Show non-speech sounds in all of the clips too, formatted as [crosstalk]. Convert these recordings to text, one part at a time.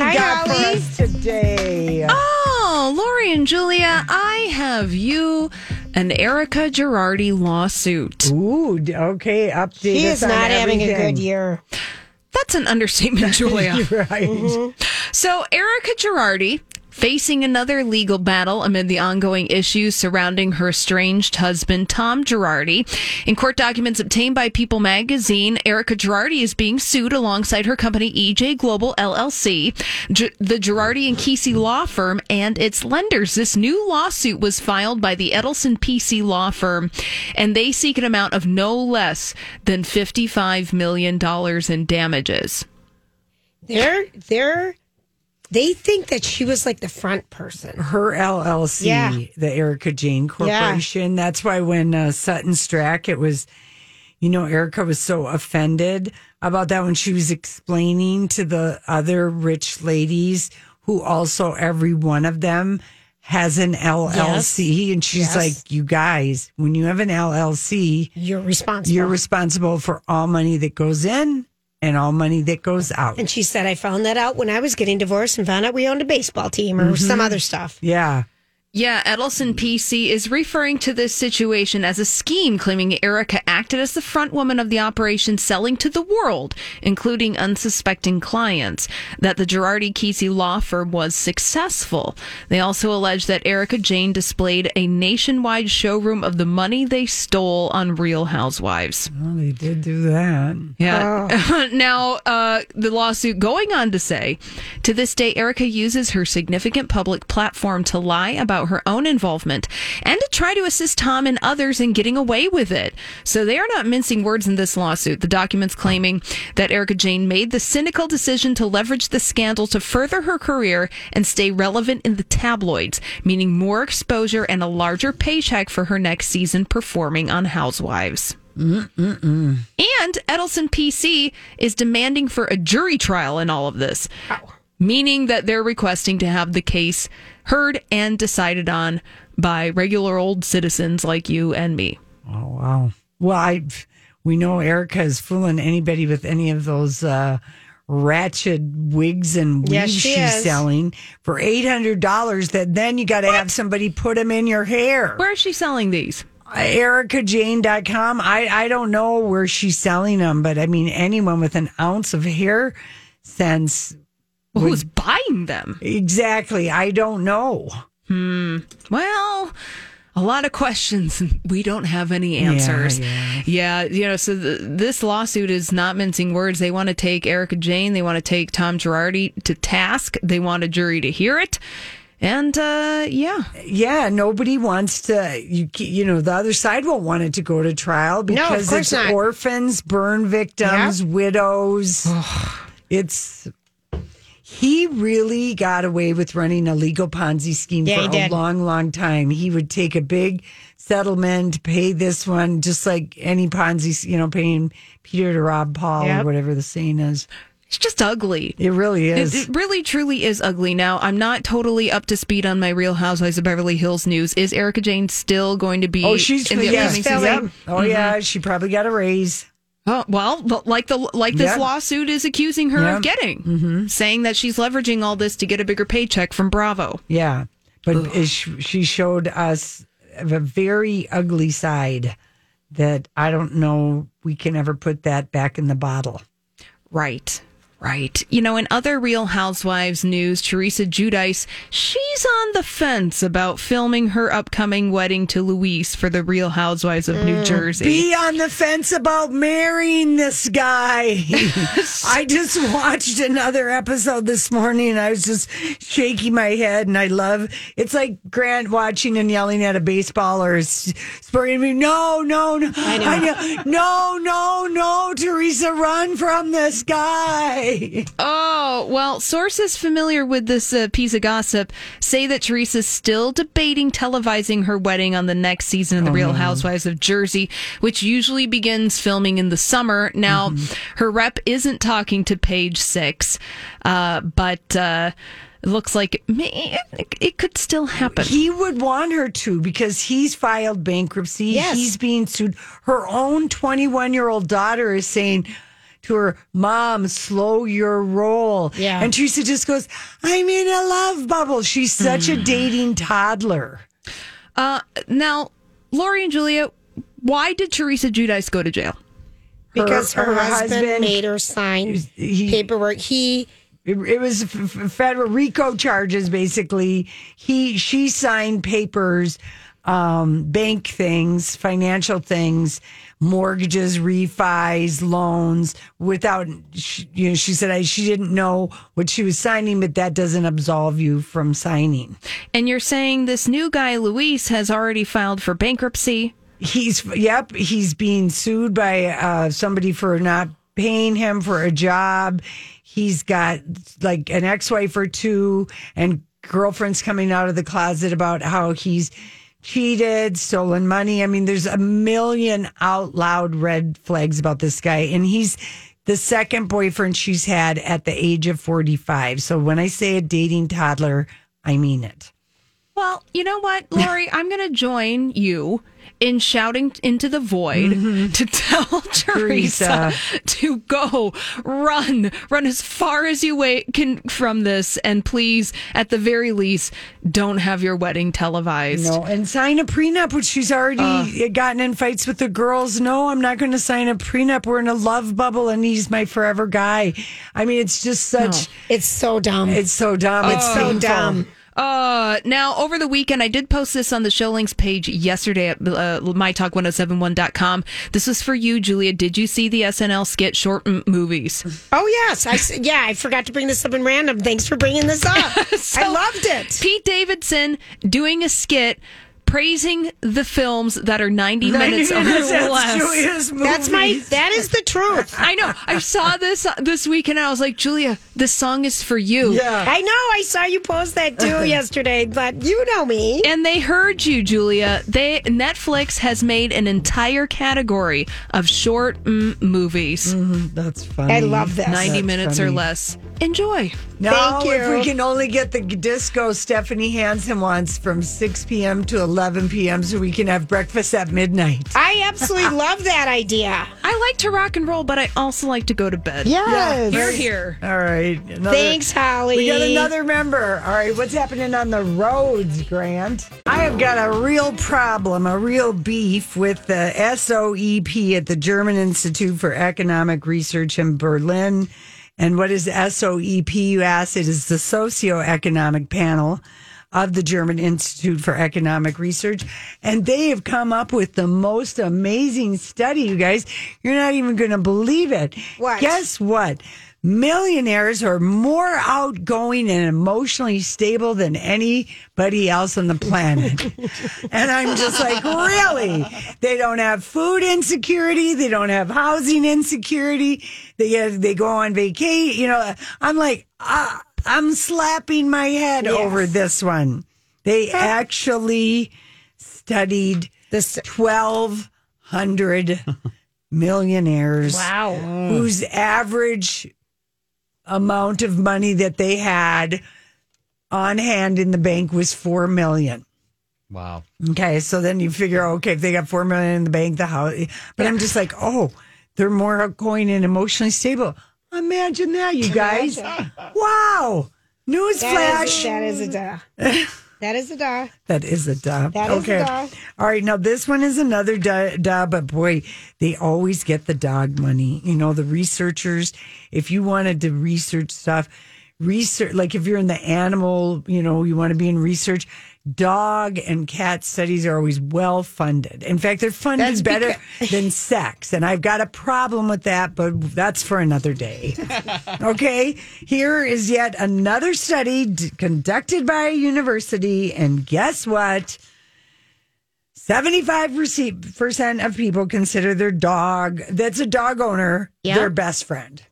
Hi, got for us today? Oh, Lori and Julia, I have you an Erika Girardi lawsuit. Ooh, okay. Update. He is not having a good year. That's an understatement, [laughs] Julia. Right. Mm-hmm. So, Erika Girardi facing another legal battle amid the ongoing issues surrounding her estranged husband, Tom Girardi. In court documents obtained by People magazine, Erika Girardi is being sued alongside her company, EJ Global LLC, G- the Girardi and Keese law firm, and its lenders. This new lawsuit was filed by the Edelson PC law firm, and they seek an amount of no less than $55 million in damages. They're they're they think that she was like the front person. Her LLC, Yeah. the Erika Jayne Corporation. That's why when uh, Sutton Stracke, it was, you know, Erika was so offended about that when she was explaining to the other rich ladies who also every one of them has an LLC. And she's Yes. like, you guys, when you have an LLC, You're responsible. you're responsible for all money that goes in and all money that goes out. and she said, I found that out when I was getting divorced and found out we owned a baseball team or Mm-hmm. some other stuff. yeah. Yeah, Edelson PC is referring to this situation as a scheme, claiming Erika acted as the front woman of the operation, selling to the world, including unsuspecting clients, that the Girardi Keese law firm was successful. They also allege that Erika Jayne displayed a nationwide showroom of the money they stole on Real Housewives. Well, they did do that. Yeah. [laughs] now, uh, the lawsuit going on to say, to this day, Erica uses her significant public platform to lie about her own involvement and to try to assist Tom and others in getting away with it. So they are not mincing words in this lawsuit. The documents claiming that Erika Jane made the cynical decision to leverage the scandal to further her career and stay relevant in the tabloids, meaning more exposure and a larger paycheck for her next season performing on Housewives. And Edelson PC is demanding for a jury trial in all of this, meaning that they're requesting to have the case heard and decided on by regular old citizens like you and me. Oh wow. Well, I we know Erika is fooling anybody with any of those uh ratchet wigs and weaves Yes, she she's is. selling for eight hundred dollars. That then you got to have somebody put them in your hair. Where is she selling these? EricaJane.com. I I don't know where she's selling them, but I mean anyone with an ounce of hair sense. Who's buying them? Exactly. I don't know. Hmm. Well, a lot of questions. [laughs] We don't have any answers. yeah. Yeah, you know, so the, this lawsuit is not mincing words. They want to take Erika Jayne, they want to take Tom Girardi to task. They want a jury to hear it. And uh yeah. Yeah, nobody wants to. You you know the other side won't want it to go to trial because course it's not. orphans, burn victims, widows. it's he really got away with running a legal Ponzi scheme Yeah, for a did. long, long time. He would take a big settlement, pay this one, just like any Ponzi, you know, paying Peter to rob Paul or whatever the saying is. It's just ugly. It really is. it really, truly is ugly. Now, I'm not totally up to speed on my Real Housewives of Beverly Hills news. Is Erika Jayne still going to be? oh, she's in the yeah, upcoming yeah. season? Oh yeah, mm-hmm. she probably got a raise. Oh, well, like the like this lawsuit is accusing her of getting, mm-hmm. saying that she's leveraging all this to get a bigger paycheck from Bravo. Yeah, but is- she showed us a very ugly side that I don't know we can ever put that back in the bottle. Right. Right. You know, in other Real Housewives news, Teresa Giudice, she's on the fence about filming her upcoming wedding to Luis for the Real Housewives of New mm. Jersey. Be on the fence about marrying this guy. [laughs] I just watched another episode this morning and I was just shaking my head and I love it's like Grant watching and yelling at a baseball or spurring me. No, no, no. I know. No, no, no, Teresa, run from this guy. [laughs] Oh, well, sources familiar with this uh, piece of gossip say that Teresa's still debating televising her wedding on the next season of The Real Housewives of Jersey, which usually begins filming in the summer. Now, her rep isn't talking to Page Six, uh, but. Uh, it looks like it could still happen. He would want her to because he's filed bankruptcy. Yes. He's being sued. Her own 21 year old daughter is saying to her, Mom, slow your roll. Yeah. And Teresa just goes, I'm in a love bubble. She's such a dating toddler. Uh, now, Lori and Julia, why did Teresa Giudice go to jail? because her, her husband, husband- made her sign he- paperwork. He It, it was f- f- federal RICO charges, basically. He she signed papers, um, bank things, financial things, mortgages, refis, loans, without. You know, she said I, she didn't know what she was signing, but that doesn't absolve you from signing. And you're saying this new guy, Luis, has already filed for bankruptcy. He's yep, he's being sued by uh, somebody for not paying him for a job. He's got like an ex-wife or two and girlfriends coming out of the closet about how he's cheated, stolen money. I mean, there's a million out loud red flags about this guy and he's the second boyfriend she's had at the age of 45. So when I say a dating toddler, I mean it. Well, you know what, Lori? [laughs] I'm going to join you in shouting into the void mm-hmm. to tell [laughs] Teresa, to go run, run as far as you wa- can from this, and please, at the very least, don't have your wedding televised. No, and sign a prenup, which she's already gotten in fights with the girls. No, I'm not going to sign a prenup. We're in a love bubble, and he's my forever guy. I mean, it's just such. it's so dumb. It's so dumb. it's so painful. dumb. Uh, now over the weekend, I did post this on the show links page yesterday at uh, mytalk1071.com. This was for you, Julia. Did you see the SNL skit short m- movies? oh yes, I yeah. I forgot to bring this up in random. Thanks for bringing this up. [laughs] I loved it. Pete Davidson doing a skit praising the films that are 90, minutes, or minutes, [laughs] that's less. Julia's That's my. That is the truth. I know. I saw this uh, this weekend. I was like, Julia, this song is for you. Yeah. I know. I saw you post that too [laughs] yesterday, but you know me. And they heard you, Julia. They Netflix has made an entire category of short mm, movies, That's funny. I love this. 90 That's minutes or less. Enjoy. Now, Thank if we can only get the disco Stephanie Hansen wants from 6 p.m. to 11 p.m. so we can have breakfast at midnight. I absolutely [laughs] love that idea. I like to rock and roll, but I also like to go to bed. Yes, you're here. All right. Another, Thanks, Holly. We got another member. All right, what's happening on the roads, Grant? I have got a real problem, a real beef with the SOEP at the German Institute for Economic Research in Berlin. And what is SOEP, you ask? It is the socioeconomic panel of the German Institute for Economic Research. And they have come up with the most amazing study, you guys. You're not even going to believe it. What? Guess what? Millionaires are more outgoing and emotionally stable than anybody else on the planet. [laughs] and I'm just like, really? They don't have food insecurity. They don't have housing insecurity. They get, they go on vacation. You know, I'm like, uh, I'm slapping my head over this one. They actually studied This- 1,200 [laughs] millionaires Wow. whose average amount of money that they had on hand in the bank was 4 million. Wow. Okay, so then you figure, okay, if they got four million in the bank, the house. But I'm just like, oh, they're more outgoing and emotionally stable. Imagine that, you guys! wow, That is, newsflash. that is a. [laughs] That is a duh. That is a duh. That is a okay. duh. All right. Now this one is another duh, duh, but boy, they always get the dog money. You know, the researchers. If you wanted to research stuff, research like if you're in the animal, you know, you want to be in research. Dog and cat studies are always well funded. In fact, they're funded That's better beca- [laughs] than sex, and I've got a problem with that. But that's for another day. [laughs] Okay, here is yet another study d- conducted by a university, and guess what? 75% of people consider their dog, that's a dog owner, Yeah. their best friend.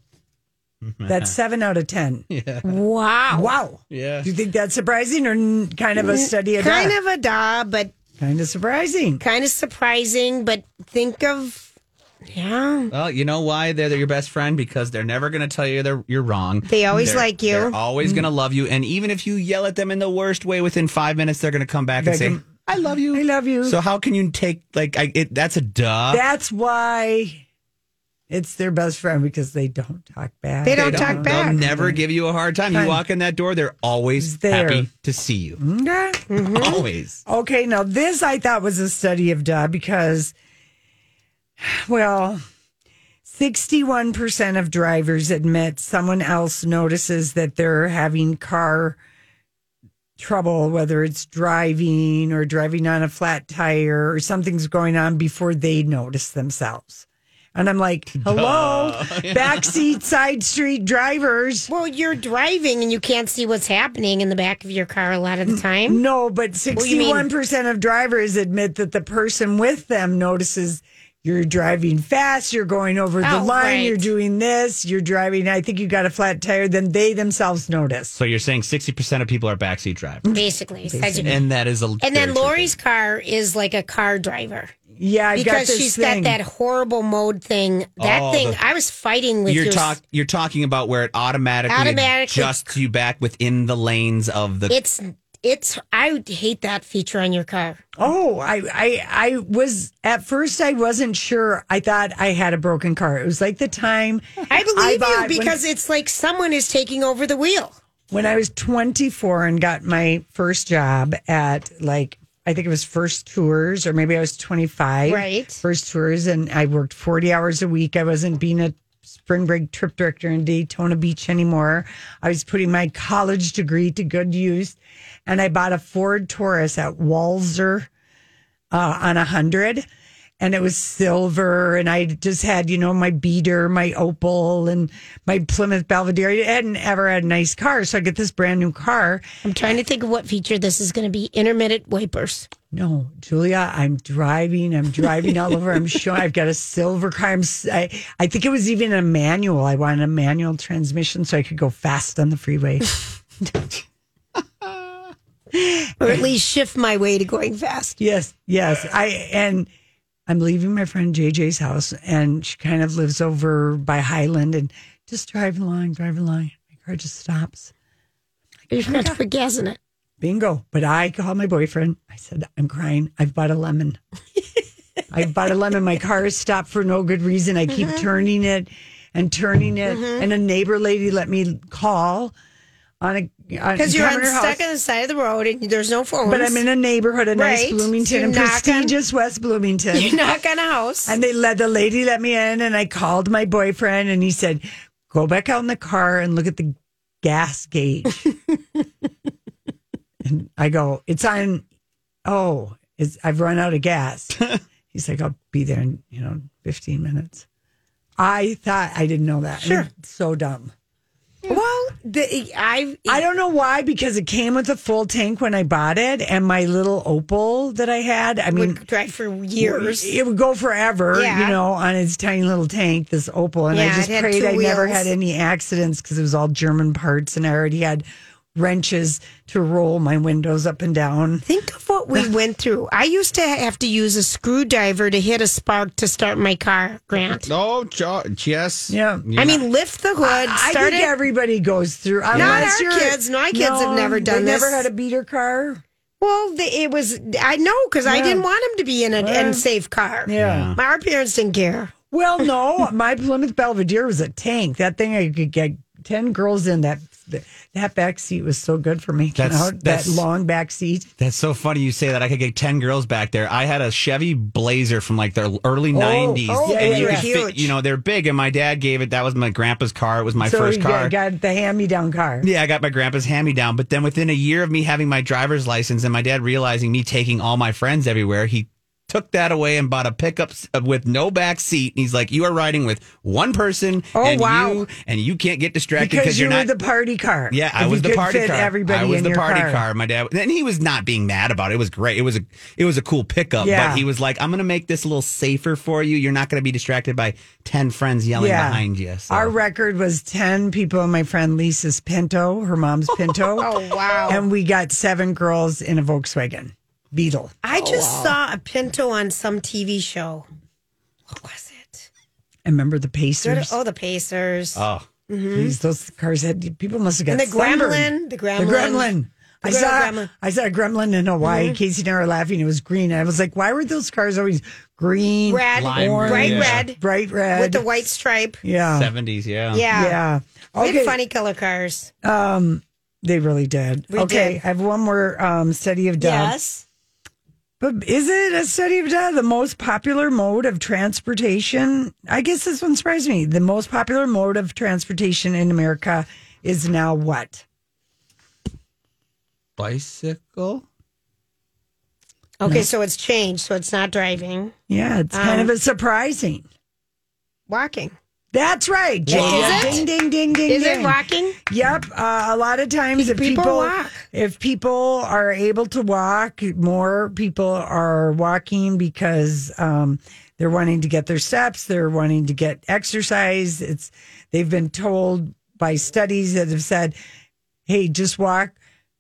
[laughs] That's seven out of 10. [laughs] Yeah. Wow. Wow. Yeah. Do you think that's surprising or n- kind of a study of Kind that? of a duh, but kind of surprising. kind of surprising. But think of, yeah. Well, you know why they're, they're your best friend? Because they're never going to tell you they're, you're wrong. They always They're- like you. They're always going to mm. love you. And even if you yell at them in the worst way, within five minutes, they're going to come back They and say, can- I love you. I love you. So how can you take, like, I, it, that's a duh. That's why it's their best friend because they don't talk back. They don't talk back. They'll never give you a hard time. You walk in that door, they're always There. happy to see you. Okay. Mm-hmm. Always. Okay, now this I thought was a study of duh because, well, 61% of drivers admit someone else notices that they're having car trouble, whether it's driving or driving on a flat tire or something's going on before they notice themselves. And I'm like, [laughs] hello, backseat [laughs] side street drivers. Well, you're driving and you can't see what's happening in the back of your car a lot of the time. No, but 61% of drivers admit that the person with them notices you're driving fast, you're going over the Oh, line, right. you're doing this, you're driving, I think you got a flat tire, then they themselves notice. So you're saying 60% of people are backseat drivers. Basically. And that is a. And then Lori's car is like a car driver Yeah, I've got because this she's thing. got that horrible mode thing. That Oh, thing, the- I was fighting with You're your. talk. You're talking about where it automatically, Automatically- adjusts you back within the lanes of the. it's it's. I hate that feature on your car. Oh, I, I, I was at first. I wasn't sure. I thought I had a broken car. It was like the time I believe bought- you when- because it's like someone is taking over the wheel. when I was 24 and got my first job at like I think it was First Tours or maybe I was 25. Right. First Tours and I worked 40 hours a week. I wasn't being a spring break trip director in Daytona Beach anymore. I was putting my college degree to good use and I bought a Ford Taurus at Walzer uh, on a hundred, and it was silver. And I just had, you know, my beater, my Opel, and my Plymouth Belvedere. I hadn't ever had a nice car, so I get this brand new car. I'm trying to think of what feature this is going to be. Intermittent wipers. No, Julia, I'm driving. I'm driving all over. I'm sure I've got a silver car. I'm, I, I think it was even a manual. I wanted a manual transmission so I could go fast on the freeway. [laughs] or at least shift my way to going fast. Yes, yes. I and I'm leaving my friend JJ's house, and she kind of lives over by Highland, and just driving along, driving along. My car just stops. You forgot to put gas in it. Bingo. But I called my boyfriend. I said, I'm crying. I've bought a lemon. [laughs] I bought a lemon. My car is stopped for no good reason. I keep mm-hmm. turning it and turning it. Mm-hmm. And a neighbor lady let me call on a Because you're on, stuck on the side of the road and there's no phones. But I'm in a neighborhood, a nice Right. Bloomington, and knock on- prestigious West Bloomington. You knock on a house. And they let the lady let me in, and I called my boyfriend, and he said, "Go back out in the car and look at the gas gauge." [laughs] and I go, "It's on. Oh, it's I've run out of gas." [laughs] He's like, "I'll be there in you know 15 minutes." I thought I didn't know that. Sure, so dumb. The, I I don't know why because it came with a full tank when I bought it, and my little Opel that I had. I mean, would drive for years. it would go forever, Yeah. you know, on its tiny little tank, this Opel. And I just prayed I never had any accidents because it was all German parts and I already had wrenches to roll my windows up and down. Think of what we went through. I used to have to use a screwdriver to hit a spark to start my car, Grant. Oh, jo- yes. Yeah. You're I mean, lift the hood, I start think it. everybody goes through. Not unless our you're- kids. My kids have never done they this. Never had a beater car. well, the, it was, I know, because I didn't want him to be in a Yeah. unsafe car. Yeah. My, our parents didn't care. Well, no, [laughs] my Plymouth Belvedere was a tank. That thing I could get ten girls in that th- that back seat was so good for me. That's- out that long back seat. That's so funny you say that. I could get 10 girls back there. I had a Chevy Blazer from like the early 90s. oh, and yeah, you could fit, you know, they're big. And my dad gave it. That was my grandpa's car. It was my so first car. got, got the hand me down car. Yeah, I got my grandpa's hand me down. But then within a year of me having my driver's license and my dad realizing me taking all my friends everywhere, he took that away and bought a pickup uh, with no back seat. And he's like, You are riding with one person Oh, and wow. you and you can't get distracted Because because you you're were not the party car. yeah, I was the party car. Everybody I was in the your party car. car. My dad, and he was not being mad about it. It was great. It was a, it was a cool pickup. Yeah. But he was like, "I'm going to make this a little safer for you. You're not going to be distracted by ten friends yelling Yeah. behind you." So. Our record was 10 people in my friend Lisa's Pinto, her mom's [laughs] Pinto. Oh, wow. And we got seven girls in a Volkswagen Beetle. I just saw a Pinto on some TV show. What was it? I remember the Pacers. Oh, the Pacers. oh, Jeez, those cars had people must have got and the sunburned. Gremlin. The Gremlin. The gremlin. I saw, gremlin. I saw a gremlin in Hawaii. Mm-hmm. Casey and I were laughing. It was green. I was like, why were those cars always green, Red. Lime orange, bright yeah. red. bright red? With the white stripe. yeah. 70s, yeah. Yeah. Yeah. We Okay. had funny color cars. They really did. We okay. did. I have one more um, study of Dove. Yes. But is it a study of Dove? The most popular mode of transportation? I guess this one surprised me. The most popular mode of transportation in America is now what? Bicycle? Okay, so it's changed. So it's not driving. Yeah, it's kind Um, of a surprising. Walking. That's right. It? Ding, ding, ding, ding, Is ding. it walking? Yep. Uh, a lot of times, if People people, walk. if people are able to walk, more people are walking because um, they're wanting to get their steps. They're wanting to get exercise. It's they've been told by studies that have said, "Hey, just walk."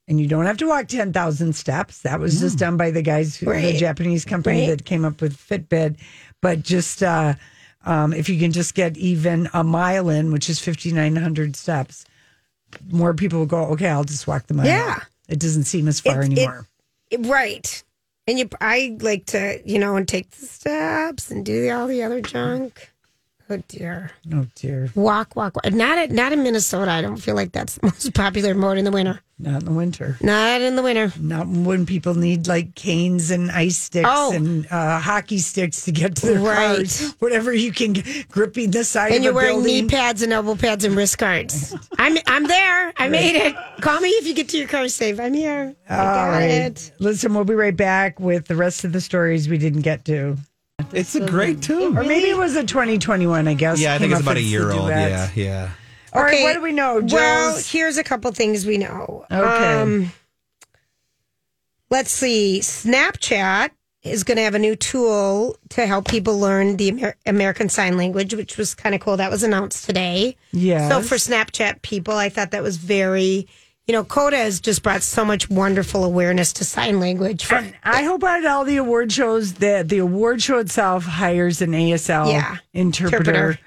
And you don't have to walk 10,000 steps. That was just done by the guys, who, the Japanese company Right. that came up with Fitbit. But just uh, um, if you can just get even a mile in, which is 5,900 steps, more people will go, okay, I'll just walk the mile. Yeah. It doesn't seem as far It- it- anymore. Right. And you, I like to, you know, and take the steps and do all the other junk. Oh dear. oh, dear. Walk, walk, walk. Not at, not in Minnesota. I don't feel like that's the most [laughs] popular mode in the winter. Not in the winter. Not in the winter. Not when people need like canes and ice sticks Oh. and uh, hockey sticks to get to their Right. cars. Whatever you can get, gripping the side And of you're wearing building. knee pads and elbow pads and wrist guards. [laughs] I'm I'm there. I made it. Call me if you get to your car safe. I'm here. I got right. it. Listen, we'll be right back with the rest of the stories we didn't get to. It's a great tune. Or maybe it was a 2021, I guess. Yeah, I Came think it's up about a with year the old. duets. Yeah, yeah. All right, Okay, what do we know? Well, Jill's- here's a couple things we know. Okay. Um, let's see. Snapchat is going to have a new tool to help people learn the Amer- American Sign Language, which was kind of cool. That was announced today. Yes. So for Snapchat people, I thought that was very, you know, Coda has just brought so much wonderful awareness to sign language. For, And I hope at all the award shows that the award show itself hires an ASL Yeah, interpreter, interpreter.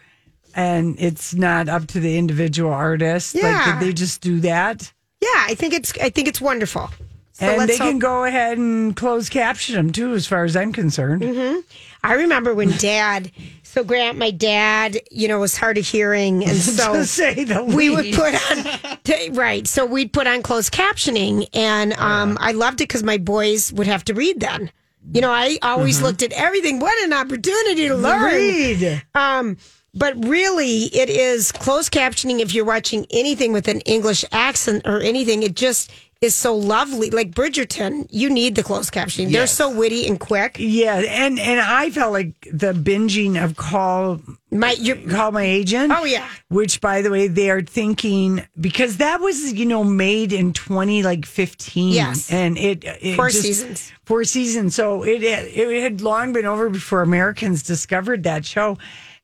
and it's not up to the individual artist. Like, Yeah. did they just do that? yeah, I think it's I think it's wonderful. So and they can go ahead and close caption them too, as far as I'm concerned. Mm-hmm. I remember when Dad. So Grant, my dad, you know, was hard of hearing, and [laughs] so say the we would put on right so we'd put on closed captioning and um, i loved it because my boys would have to read then. You know i always looked at everything. What an opportunity to learn. Read. um, but really it is closed captioning if you're watching anything with an english accent or anything. It just is so lovely like bridgerton you need the closed captioning they're so witty and quick Yeah, and and I felt like the binging of call my you call my agent. Oh, yeah. which by the way they are thinking because that was you know made in twenty like fifteen. Yes. and it, it Four just- seasons. Four seasons. So it it had long been over before Americans discovered that show.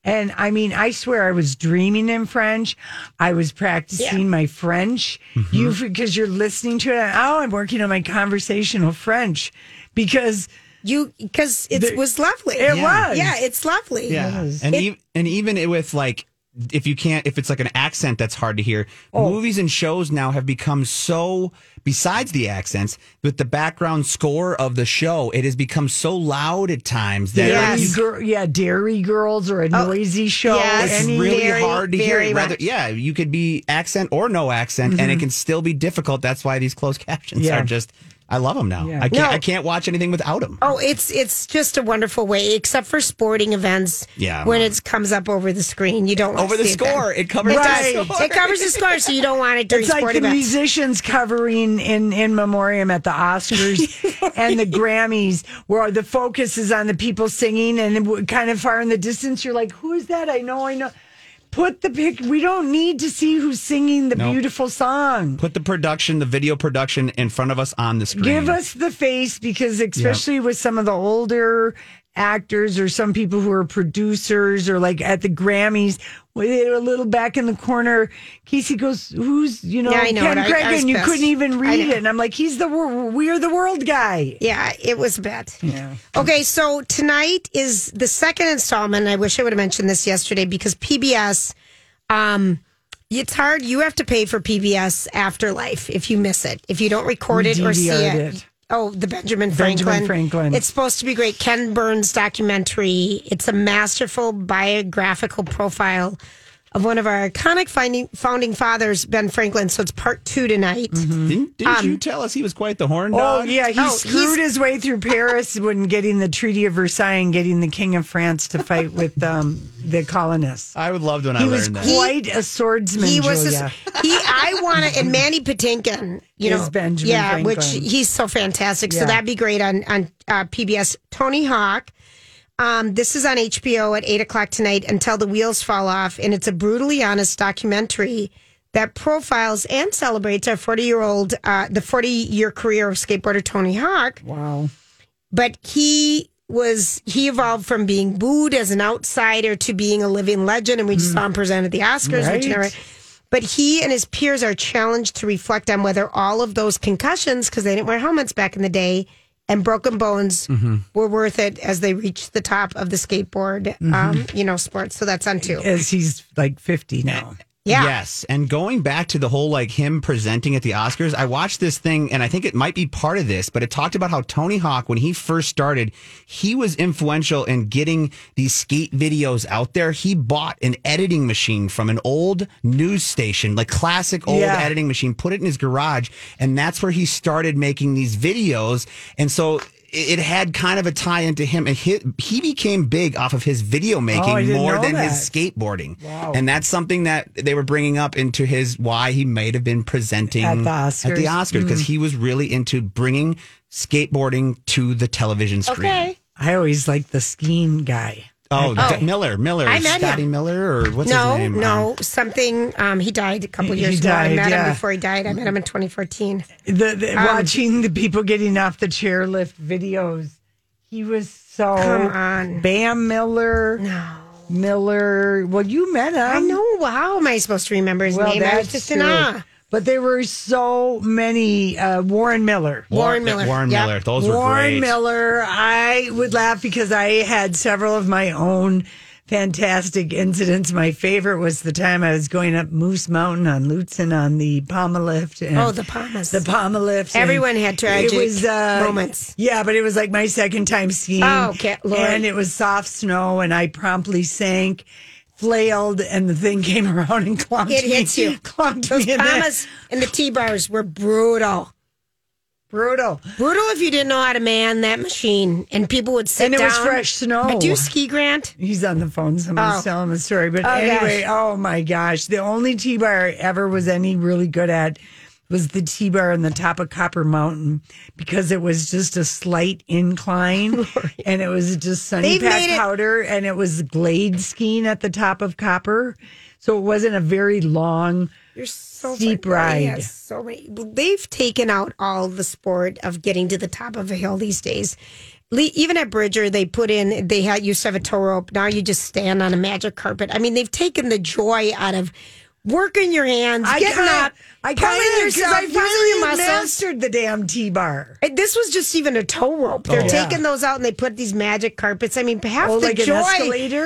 And I mean, I swear I was dreaming in French. I was practicing Yeah. my French. Mm-hmm. You because you're listening to it. Oh, I'm working on my conversational French because you because it There- was lovely It was. yeah it's lovely Yeah, and It- even and even it with like if you can't if it's like an accent that's hard to hear Oh. movies and shows now have become so besides the accents with the background score of the show it has become so loud at times that Yes. you- Gir- yeah, Derry Girls or a oh, noisy show. yes. it's any- really Very, hard to hear rather much. yeah you could be accent or no accent and it mm-hmm. can still be difficult that's why these closed [laughs] captions Yeah. are just i love them now Yeah. i can't No. i can't watch anything without them Oh, it's it's just a wonderful way, except for sporting events. Yeah. when it comes up over the screen, you don't want over to the see it score it covers It, the score. it covers the score, so you don't want it [laughs] during It's like sport the events. musicians covering in in memoriam at the Oscars [laughs] and the Grammys, where the focus is on the people singing, and kind of far in the distance, you're like, "Who is that? I know, I know." Put the pic. We don't need to see who's singing the Nope. beautiful song. put the production the video production in front of us on the screen Give us the face because, especially with some of the older actors or some people who are producers or like at the Grammys, where they're a little back in the corner. Casey goes, "Who's you know Yeah, I know Ken it. I- I Craig?" and you pissed. couldn't even read it. And I'm like, "He's the we're the world guy." Yeah, it was bad. Yeah. Okay, so tonight is the second installment. I wish I would have mentioned this yesterday because PBS, um, it's hard. You have to pay for PBS Afterlife if you miss it. If you don't record We it or see it. it. Oh, the Benjamin Benjamin Franklin. Franklin. It's supposed to be great. Ken Burns documentary. It's a masterful biographical profile of one of our iconic finding, founding fathers, Ben Franklin. So it's part two tonight. didn't, didn't you tell us he was quite the horn dog? Oh yeah, he Oh, screwed his way through Paris [laughs] when getting the Treaty of Versailles and getting the King of France to fight with um, the colonists. I would love when I He was learned that. quite a swordsman. he was Julia. this, he I want to and Mandy Patinkin you Is know Benjamin yeah Franklin. which he's so fantastic so that'd be great on on uh, PBS Tony Hawk um, this is on HBO at eight o'clock tonight until the wheels fall off and it's a brutally honest documentary that profiles and celebrates our 40 year old uh, the 40 year career of skateboarder Tony Hawk wow. but he was he evolved from being booed as an outsider to being a living legend and we just saw him present at the oscars Right. never but he and his peers are challenged to reflect on whether all of those concussions because they didn't wear helmets back in the day and broken bones were worth it as they reached the top of the skateboard um, you know sports. so that's on two As he's like 50 now. Yeah Yes. And going back to the whole like him presenting at the Oscars, I watched this thing and I think it might be part of this, but it talked about how Tony Hawk, when he first started, he was influential in getting these skate videos out there. He bought an editing machine from an old news station, like classic old Yeah. editing machine, put it in his garage. And that's where he started making these videos. And so it it had kind of a tie into him. And he, he became big off of his video Oh, making didn't more than that. his skateboarding. Wow. And that's something that they were bringing up into his why he might have been presenting At the at the Oscars. Oscars because mm. he was really into bringing skateboarding to the television screen. okay I always liked the skiing guy. Oh, D- Miller, Miller, I met Scotty him. Miller, or what's no his name? no Um, something um, he died a couple years he ago i met yeah. him before he died i met him in 2014 The, the, Um, watching the people getting off the chairlift videos. He was so Come on. Bam Miller. no Miller. Well, you met him. I know. How am I supposed to remember his Well, name? I was that's just in awe. But there were so many. Uh, Warren Miller. Warren Miller. Warren Yep. Miller. Those were Warren great. Miller. I would laugh because I had several of my own fantastic incidents. My favorite was the time I was going up Moose Mountain on Lutsen on the Poma lift. And Oh, the Pomas. The Poma lift. and Everyone had tragic it was, uh, moments. Yeah, but it was like my second time skiing. Oh, okay, Lord. And it was soft snow, and I promptly sank. Flailed and the thing came [laughs] around and clunked It me. hits you. Clunked Those me in the- Pomas and the T bars were brutal. Brutal. Brutal if you didn't know how to man that machine, and people would sit And it down. was fresh snow. I do ski, Grant. He's on the phone. Someone's Oh. telling the story. But Oh, anyway, gosh. oh my gosh. The only T bar I ever was any really good at was the T bar on the top of Copper Mountain because it was just a slight incline [laughs] and it was just sunny They've pack made it- powder and it was glade skiing at the top of Copper. So it wasn't a very long. You're so Steep funny. ride. Yes, so many. They've taken out all the sport of getting to the top of a hill these days. Le- Even at Bridger, they put in. They had used to have a tow rope. Now you just stand on a magic carpet. I mean, they've taken the joy out of working your hands, I getting up, I kind of yourself, I finally mastered the damn T-bar. And This was just even a tow rope. They're Oh. taking Yeah. those out and they put these magic carpets. I mean, half Oh, the like joy,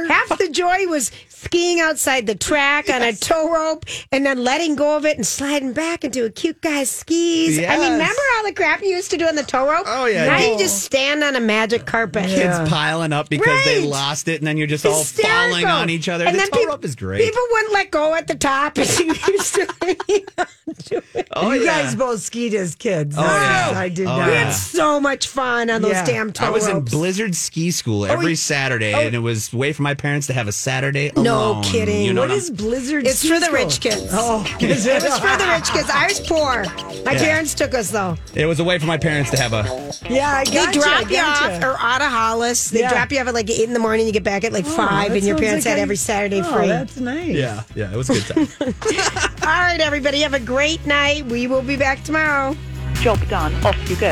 half the joy was skiing outside the track on a tow rope and then letting go of it and sliding back into a cute guy's skis. I mean, remember all the crap you used to do on the tow rope? Oh, yeah. Now Oh. you just stand on a magic carpet. Kids piling up because they lost it, and then you're just all falling on each other. And the then tow rope is great. People wouldn't let go at the top. And [laughs] you used to hang on to it. oh, you yeah. guys both skied as kids. Oh, That's- yeah. I did Oh, not. We had so much fun on those Yeah. damn tow I was in ropes. Blizzard ski school oh, every Saturday, oh. and it was way for my parents to have a Saturday No kidding. You know What what is Blizzard? It's ski for the school? rich kids. Oh, [laughs] is It was for the rich kids. I was poor. My Yeah. parents took us though. It was a way for my parents to have a. Yeah, I They got drop you, gotcha. off or out of Hollis. They Yeah. drop you off at like eight in the morning. You get back at like Oh, five, that and your sounds parents like had I- every Saturday Oh, free. that's nice. Yeah, yeah, it was a good time. [laughs] All right, everybody, have a great night. We will be back tomorrow. Job done. Off you go.